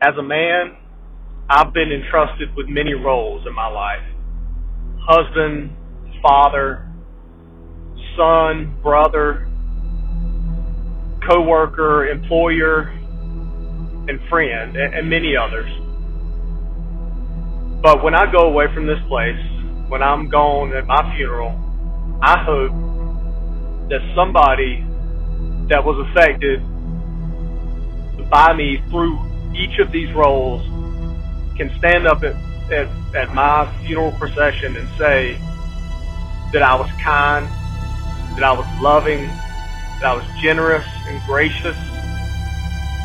as a man, I've been entrusted with many roles in my life husband, father, son, brother, co worker, employer, and friend, and, and many others. But when I go away from this place, when I'm gone at my funeral, I hope that somebody that was affected by me through each of these roles can stand up at, at, at my funeral procession and say that I was kind, that I was loving, that I was generous and gracious,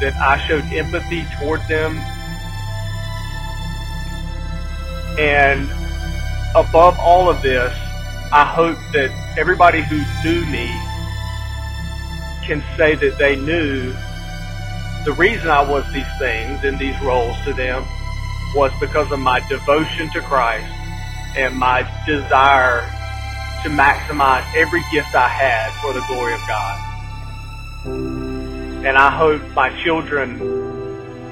that I showed empathy toward them. And above all of this, I hope that everybody who knew me can say that they knew the reason I was these things and these roles to them was because of my devotion to Christ and my desire to maximize every gift I had for the glory of God. And I hope my children,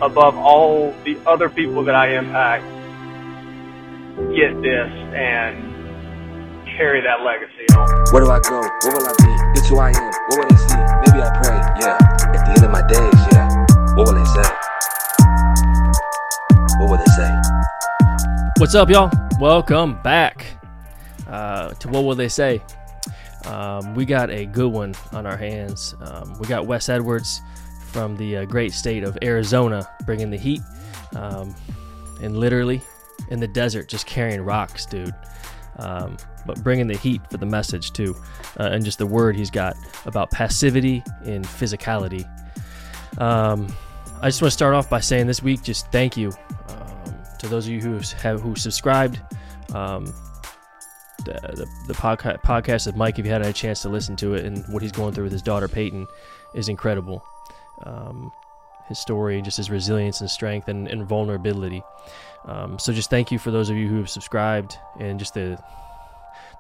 above all the other people that I impact, get this and carry that legacy on. Where do I go? What will I be? It's who I am. What will they see? Maybe I pray. What will they say? What will they say? What's up, y'all? Welcome back uh, to What Will They Say? Um, we got a good one on our hands. Um, we got Wes Edwards from the uh, great state of Arizona bringing the heat um, and literally in the desert just carrying rocks, dude. Um, but bringing the heat for the message too, uh, and just the word he's got about passivity and physicality. Um, I just want to start off by saying this week, just thank you um, to those of you who have who subscribed. Um, the the, the podca- podcast of Mike, if you had a chance to listen to it, and what he's going through with his daughter Peyton, is incredible. Um, his story, just his resilience and strength and, and vulnerability. Um, so just thank you for those of you who have subscribed and just the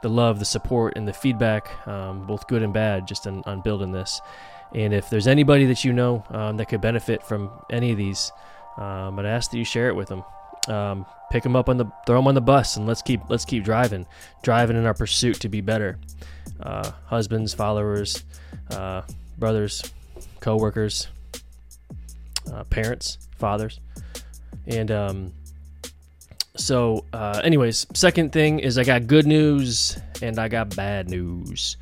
the love, the support, and the feedback, um, both good and bad, just on, on, building this. And if there's anybody that you know um, that could benefit from any of these, um, I'd ask that you share it with them. Um, pick them up on the, throw them on the bus, and let's keep let's keep driving, driving in our pursuit to be better. Uh, husbands, followers, uh, brothers, co-workers, uh, parents, fathers, and um, so, uh, anyways, second thing is I got good news and I got bad news.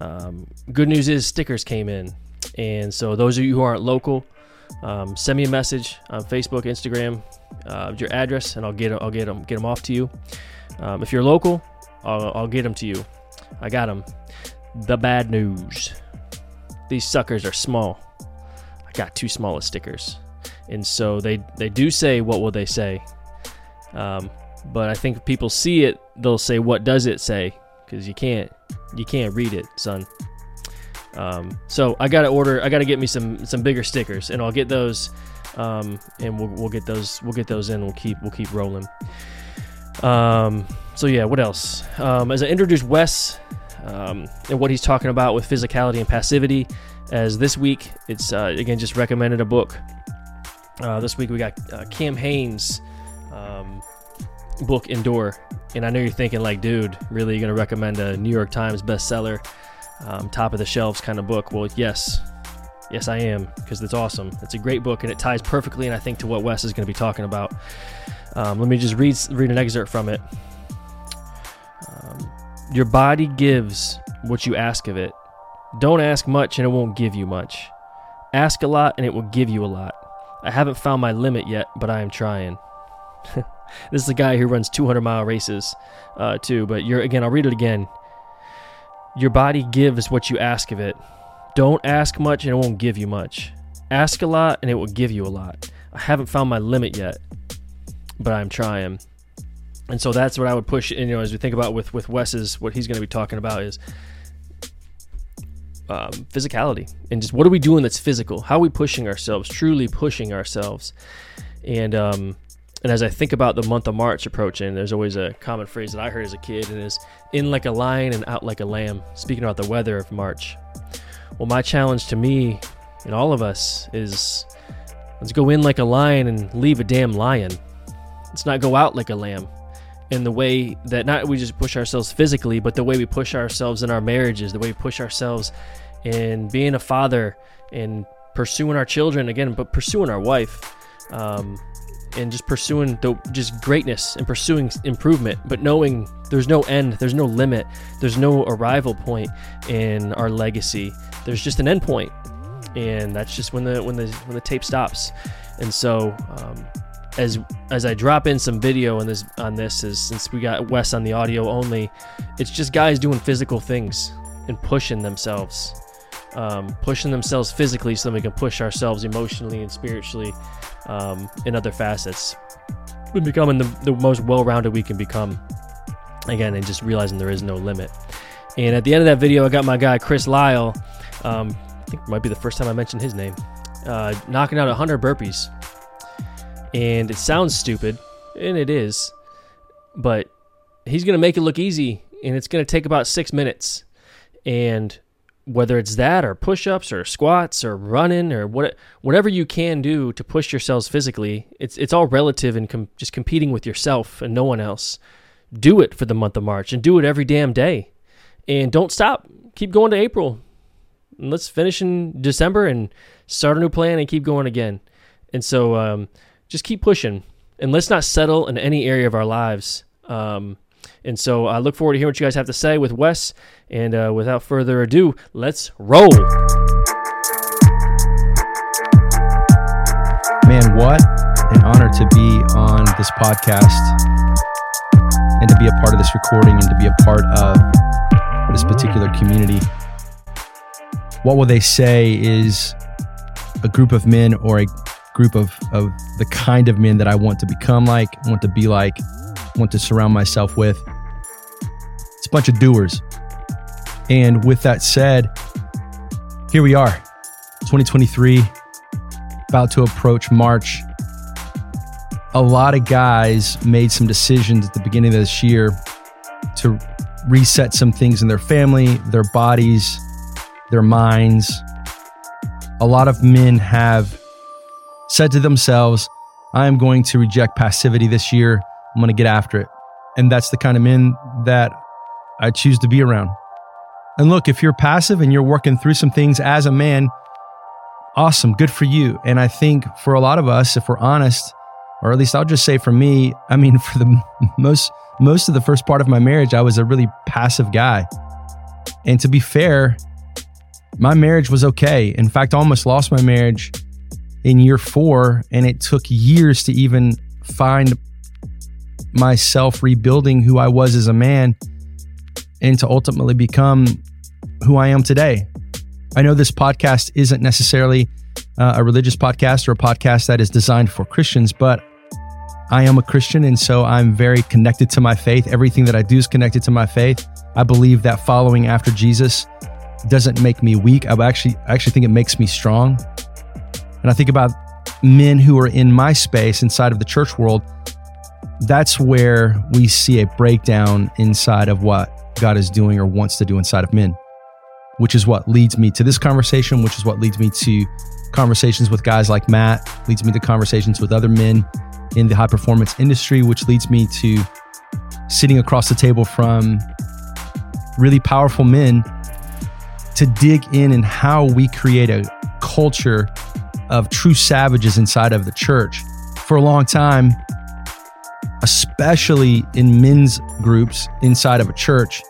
Um, good news is stickers came in, and so those of you who aren't local, um, send me a message on Facebook, Instagram, uh, your address, and I'll get I'll get them get them off to you. Um, if you're local, I'll, I'll get them to you. I got them. The bad news: these suckers are small. I got two smallest stickers, and so they they do say what will they say um, but I think if people see it, they'll say, "What does it say?" Because you can't, you can't read it, son. Um, so I gotta order. I gotta get me some some bigger stickers, and I'll get those. Um, and we'll, we'll get those. We'll get those in. We'll keep we'll keep rolling. Um, so yeah, what else? Um, as I introduce Wes um, and what he's talking about with physicality and passivity, as this week it's uh, again just recommended a book. Uh, this week we got uh, Cam Hanes um, book Endure. And I know you're thinking, like, dude, really, you're to recommend a New York Times bestseller, um, top of the shelves kind of book? Well, yes. Yes, I am, because it's awesome. It's a great book, and it ties perfectly, and I think, to what Wes is going to be talking about. Um, let me just read, read an excerpt from it. Um, your body gives what you ask of it. Don't ask much, and it won't give you much. Ask a lot, and it will give you a lot. I haven't found my limit yet, but I am trying. this is a guy who runs 200 mile races uh, too. But you're again, I'll read it again. Your body gives what you ask of it. Don't ask much, and it won't give you much. Ask a lot, and it will give you a lot. I haven't found my limit yet, but I'm trying. And so that's what I would push. And, you know, as we think about with with Wes's, what he's going to be talking about is um, physicality and just what are we doing that's physical? How are we pushing ourselves? Truly pushing ourselves. And um, and as I think about the month of March approaching, there's always a common phrase that I heard as a kid, and is in like a lion and out like a lamb, speaking about the weather of March. Well, my challenge to me and all of us is Let's go in like a lion and leave a damn lion. Let's not go out like a lamb. In the way that not we just push ourselves physically, but the way we push ourselves in our marriages, the way we push ourselves in being a father and pursuing our children again, but pursuing our wife, um, and just pursuing the just greatness and pursuing improvement, but knowing there's no end, there's no limit, there's no arrival point in our legacy. There's just an end point, and that's just when the when the when the tape stops. And so, um, as as I drop in some video on this on this, is since we got Wes on the audio only, it's just guys doing physical things and pushing themselves um, pushing themselves physically so that we can push ourselves emotionally and spiritually um, in other facets. We're becoming the, the most well rounded we can become. Again, and just realizing there is no limit. And at the end of that video, I got my guy Chris Lyle. Um, I think it might be the first time I mentioned his name. Uh, knocking out 100 burpees. And it sounds stupid, and it is, but he's going to make it look easy, and it's going to take about six minutes. And whether it's that or push-ups or squats or running or what whatever you can do to push yourselves physically it's it's all relative and com- just competing with yourself and no one else. Do it for the month of march and do it every damn day. And don't stop. Keep going to april. And let's finish in december and start a new plan and keep going again. And so um, just keep pushing. And let's not settle in any area of our lives. Um, and so I look forward to hearing what you guys have to say with Wes. And uh, without further ado, let's roll. Man, what an honor to be on this podcast and to be a part of this recording and to be a part of this particular community. What will they say is a group of men or a group of, of the kind of men that I want to become like, want to be like, want to surround myself with. It's a bunch of doers. And with that said, here we are, 2023, about to approach March. A lot of guys made some decisions at the beginning of this year to reset some things in their family, their bodies, their minds. A lot of men have said to themselves, I am going to reject passivity this year. I'm going to get after it. And that's the kind of men that I choose to be around. And look, if you're passive and you're working through some things as a man, awesome, good for you. And I think for a lot of us, if we're honest, or at least I'll just say for me, I mean, for the most most of the first part of my marriage, I was a really passive guy. And to be fair, my marriage was okay. In fact, I almost lost my marriage in year four, and it took years to even find myself rebuilding who I was as a man and to ultimately become who I am today. I know this podcast isn't necessarily uh, a religious podcast or a podcast that is designed for Christians, but I am a Christian and so I'm very connected to my faith. Everything that I do is connected to my faith. I believe that following after Jesus doesn't make me weak. I actually I actually think it makes me strong. And I think about men who are in my space inside of the church world that's where we see a breakdown inside of what God is doing or wants to do inside of men, which is what leads me to this conversation, which is what leads me to conversations with guys like Matt, leads me to conversations with other men in the high performance industry, which leads me to sitting across the table from really powerful men to dig in and how we create a culture of true savages inside of the church. For a long time, especially in men's groups inside of a church,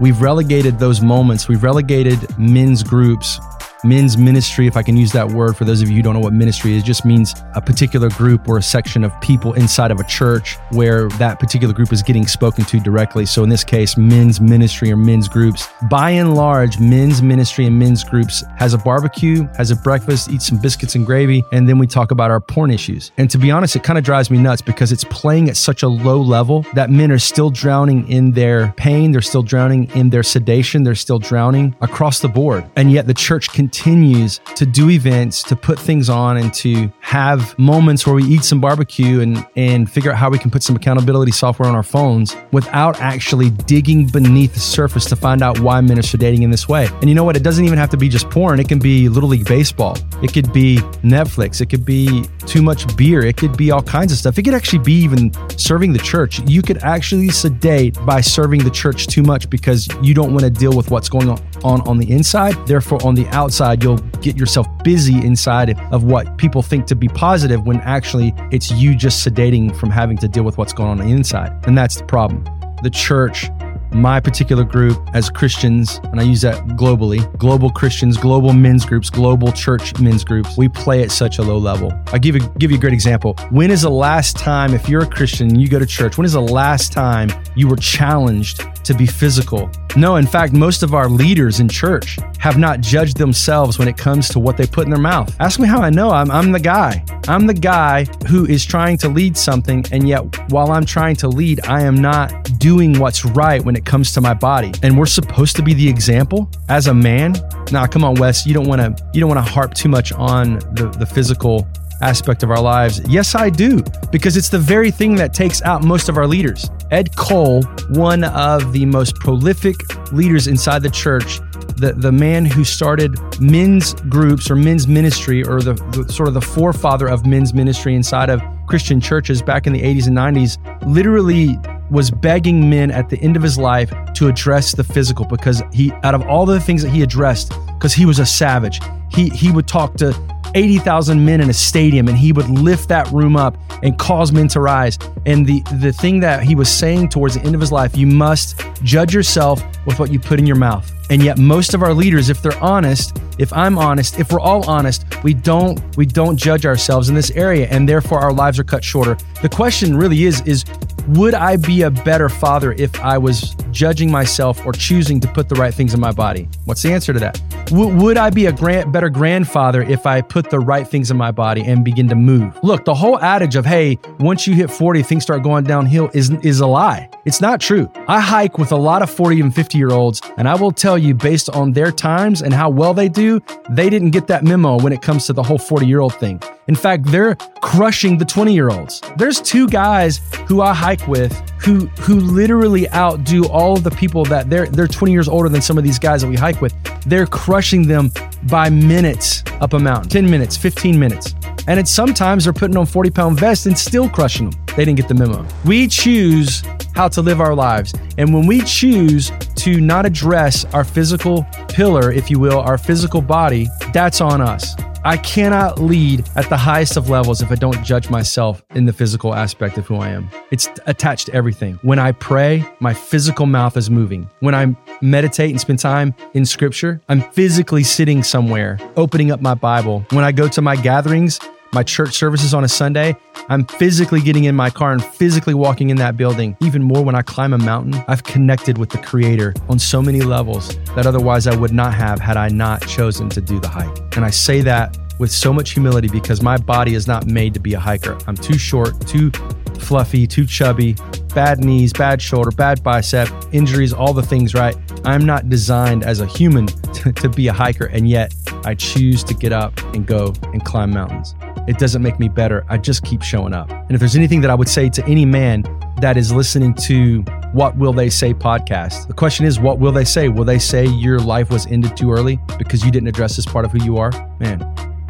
we've relegated those moments, we've relegated men's groups men's ministry, if I can use that word for those of you who don't know what ministry is, just means a particular group or a section of people inside of a church where that particular group is getting spoken to directly. So in this case, men's ministry or men's groups. By and large, men's ministry and men's groups has a barbecue, has a breakfast, eats some biscuits and gravy, and then we talk about our porn issues. And to be honest, it kind of drives me nuts because it's playing at such a low level that men are still drowning in their pain, they're still drowning in their sedation, they're still drowning across the board. And yet the church continues continues to do events, to put things on, and to have moments where we eat some barbecue and, and figure out how we can put some accountability software on our phones without actually digging beneath the surface to find out why men are sedating in this way. And you know what? It doesn't even have to be just porn. It can be Little League Baseball. It could be Netflix. It could be too much beer. It could be all kinds of stuff. It could actually be even serving the church. You could actually sedate by serving the church too much because you don't want to deal with what's going on on, on the inside. Therefore, on the outside, you'll get yourself busy inside of what people think to be positive when actually it's you just sedating from having to deal with what's going on, on the inside. And that's the problem. The church my particular group as Christians, and I use that globally, global Christians, global men's groups, global church men's groups, we play at such a low level. I give you give you a great example. When is the last time, if you're a Christian and you go to church, when is the last time you were challenged to be physical? No, in fact, most of our leaders in church have not judged themselves when it comes to what they put in their mouth. Ask me how I know. I'm, I'm the guy. I'm the guy who is trying to lead something, and yet while I'm trying to lead, I am not doing what's right when it comes to my body. And we're supposed to be the example as a man. Nah, come on, Wes. You don't want to. You don't want to harp too much on the the physical aspect of our lives? Yes, I do, because it's the very thing that takes out most of our leaders. Ed Cole, one of the most prolific leaders inside the church, the, the man who started men's groups or men's ministry, or the, the sort of the forefather of men's ministry inside of Christian churches back in the 80s and 90s, literally was begging men at the end of his life to address the physical because he out of all the things that he addressed because he was a savage he he would talk to 80,000 men in a stadium and he would lift that room up and cause men to rise. And the, the thing that he was saying towards the end of his life, you must judge yourself with what you put in your mouth. And yet most of our leaders, if they're honest, if I'm honest, if we're all honest, we don't we don't judge ourselves in this area and therefore our lives are cut shorter. The question really is is would I be a better father if I was judging myself or choosing to put the right things in my body? What's the answer to that? W- would I be a grand, better grandfather if I put the right things in my body and begin to move? Look, the whole adage of hey, once you hit 40, things start going downhill is is a lie. It's not true. I hike with a lot of 40 and 50 year olds, and I will tell you, based on their times and how well they do, they didn't get that memo when it comes to the whole 40 year old thing. In fact, they're crushing the 20 year olds. There's two guys who I hike with who who literally outdo all of the people that they're they're 20 years older than some of these guys that we hike with. They're crushing them by minutes up a mountain, 10 minutes, 15 minutes. And it's sometimes they're putting on 40 pound vests and still crushing them. They didn't get the memo. We choose how to live our lives. And when we choose to not address our physical pillar, if you will, our physical body, that's on us. I cannot lead at the highest of levels if I don't judge myself in the physical aspect of who I am. It's attached to everything. When I pray, my physical mouth is moving. When I meditate and spend time in scripture, I'm physically sitting somewhere, opening up my Bible. When I go to my gatherings, my church services on a Sunday, I'm physically getting in my car and physically walking in that building. Even more when I climb a mountain, I've connected with the Creator on so many levels that otherwise I would not have had I not chosen to do the hike. And I say that with so much humility because my body is not made to be a hiker. I'm too short, too fluffy, too chubby, bad knees, bad shoulder, bad bicep, injuries, all the things, right? I'm not designed as a human to, to be a hiker, and yet I choose to get up and go and climb mountains. It doesn't make me better. I just keep showing up. And if there's anything that I would say to any man that is listening to What Will They Say podcast, the question is, what will they say? Will they say your life was ended too early because you didn't address this part of who you are? Man,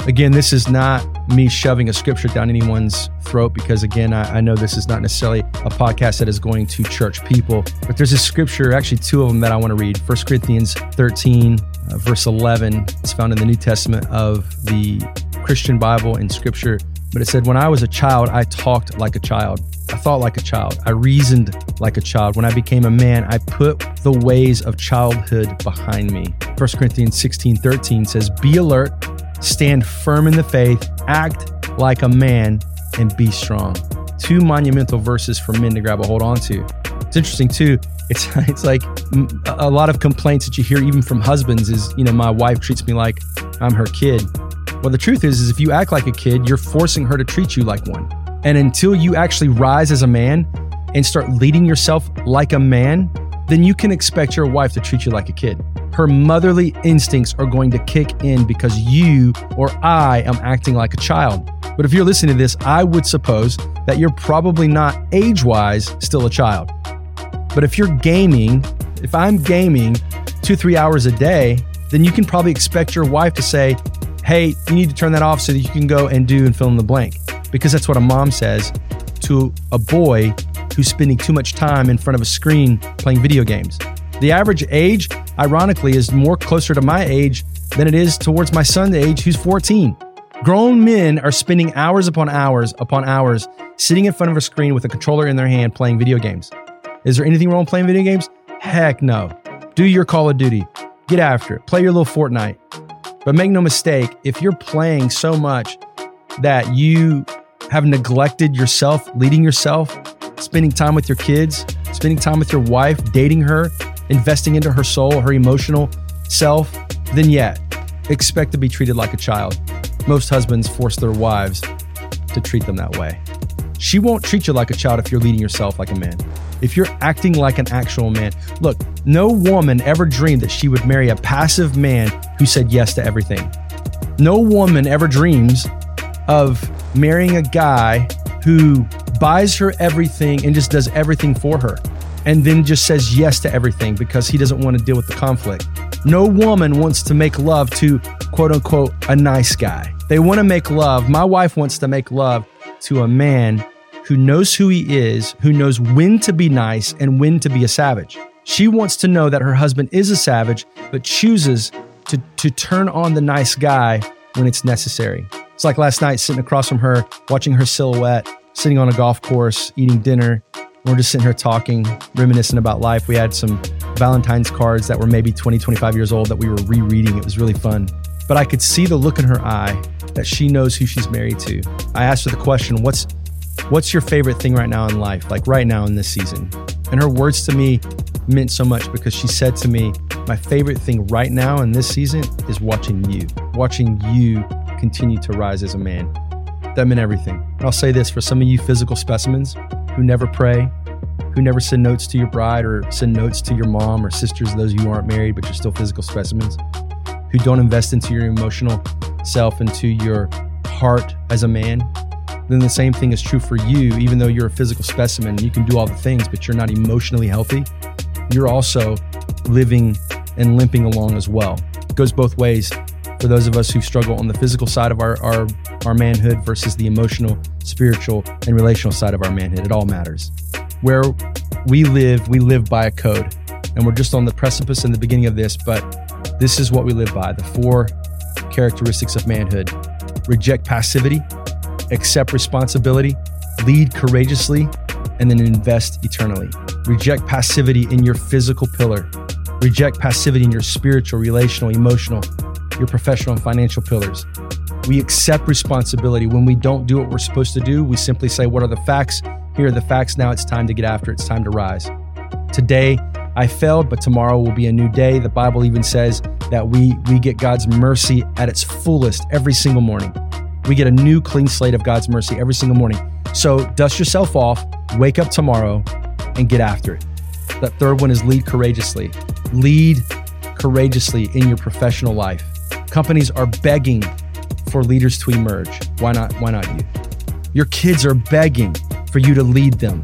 Again, this is not me shoving a scripture down anyone's throat because, again, I, I, know this is not necessarily a podcast that is going to church people, but there's a scripture, actually, two of them that I want to read. 1 Corinthians 13, uh, verse 11. It's found in the New Testament of the Christian Bible and scripture. But it said, When I was a child, I talked like a child. I thought like a child. I reasoned like a child. When I became a man, I put the ways of childhood behind me. 1 Corinthians 16 13 says, Be alert stand firm in the faith, act like a man, and be strong. Two monumental verses for men to grab a hold on to. It's interesting too. It's it's like a lot of complaints that you hear even from husbands is, you know, my wife treats me like I'm her kid. Well, the truth is is if you act like a kid, you're forcing her to treat you like one. And until you actually rise as a man and start leading yourself like a man, then you can expect your wife to treat you like a kid. her motherly instincts are going to kick in because you or I am acting like a child. But if you're listening to this, I would suppose that you're probably not age wise still a child. But if you're gaming, if I'm gaming two, three hours a day, then you can probably expect your wife to say, Hey, you need to turn that off so that you can go and do and fill in the blank. Because that's what a mom says to a boy who's spending too much time in front of a screen playing video games. The average age, ironically, is more closer to my age than it is towards my son's age, who's 14. Grown men are spending hours upon hours upon hours sitting in front of a screen with a controller in their hand playing video games. Is there anything wrong with playing video games? Heck no. Do your Call of Duty. Get after it. Play your little Fortnite. But make no mistake, if you're playing so much that you have neglected yourself, leading yourself, spending time with your kids, spending time with your wife, dating her, investing into her soul, her emotional self, then yeah, expect to be treated like a child. Most husbands force their wives to treat them that way. She won't treat you like a child if you're leading yourself like a man. If you're acting like an actual man. Look, no woman ever dreamed that she would marry a passive man who said yes to everything. No woman ever dreams of marrying a guy who buys her everything and just does everything for her and then just says yes to everything because he doesn't want to deal with the conflict. No woman wants to make love to quote unquote a nice guy. They want to make love. My wife wants to make love to a man who knows who he is, who knows when to be nice and when to be a savage. She wants to know that her husband is a savage, but chooses to, to turn on the nice guy when it's necessary. It's like last night sitting across from her, watching her silhouette, sitting on a golf course, eating dinner. We're just sitting here talking, reminiscing about life. We had some Valentine's cards that were maybe 20, 25 years old that we were rereading. It was really fun. But I could see the look in her eye that she knows who she's married to. I asked her the question, what's what's your favorite thing right now in life? Like right now in this season. And her words to me meant so much because she said to me, my favorite thing right now in this season is watching you, watching you continue to rise as a man. That meant everything. I'll say this for some of you physical specimens who never pray, who never send notes to your bride or send notes to your mom or sisters, those of you aren't married but you're still physical specimens, who don't invest into your emotional self, into your heart as a man, then the same thing is true for you. Even though you're a physical specimen, you can do all the things, but you're not emotionally healthy, you're also living and limping along as well. It goes both ways for those of us who struggle on the physical side of our, our, our manhood versus the emotional, spiritual, and relational side of our manhood. It all matters. Where we live, we live by a code. And we're just on the precipice in the beginning of this, but this is what we live by the four characteristics of manhood reject passivity, accept responsibility, lead courageously, and then invest eternally. Reject passivity in your physical pillar. Reject passivity in your spiritual, relational, emotional, your professional and financial pillars. We accept responsibility. When we don't do what we're supposed to do, we simply say, What are the facts? Here are the facts. Now it's time to get after it. It's time to rise. Today, I failed, but tomorrow will be a new day. The Bible even says that we, we get God's mercy at its fullest every single morning. We get a new clean slate of God's mercy every single morning. So dust yourself off, wake up tomorrow, and get after it. That third one is lead courageously. Lead courageously in your professional life. Companies are begging for leaders to emerge. Why not? Why not you? Your kids are begging for you to lead them.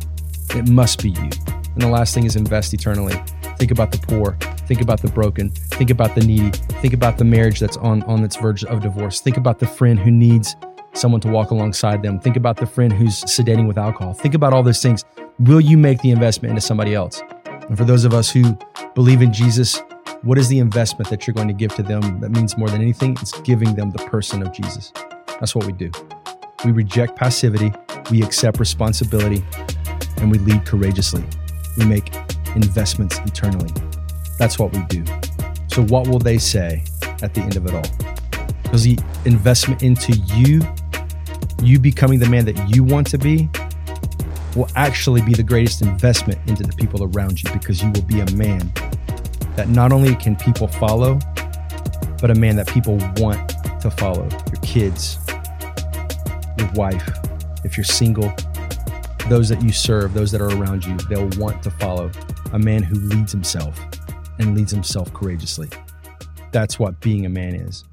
It must be you. And the last thing is invest eternally. Think about the poor. Think about the broken. Think about the needy. Think about the marriage that's on, on its verge of divorce. Think about the friend who needs someone to walk alongside them. Think about the friend who's sedating with alcohol. Think about all those things. Will you make the investment into somebody else? And for those of us who believe in Jesus, what is the investment that you're going to give to them that means more than anything? It's giving them the person of Jesus. That's what we do. We reject passivity, we accept responsibility, and we lead courageously. We make investments eternally. That's what we do. So, what will they say at the end of it all? Because the investment into you, you becoming the man that you want to be, will actually be the greatest investment into the people around you because you will be a man that not only can people follow, but a man that people want to follow. Your kids, your wife, if you're single, those that you serve, those that are around you, they'll want to follow a man who leads himself and leads himself courageously. That's what being a man is.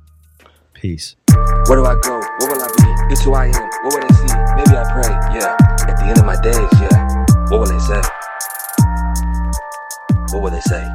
Peace. Where do I go? What will I be? It's who I am. What will they see? Maybe I pray. Yeah. At the end of my days, yeah. What will they say? What will they say?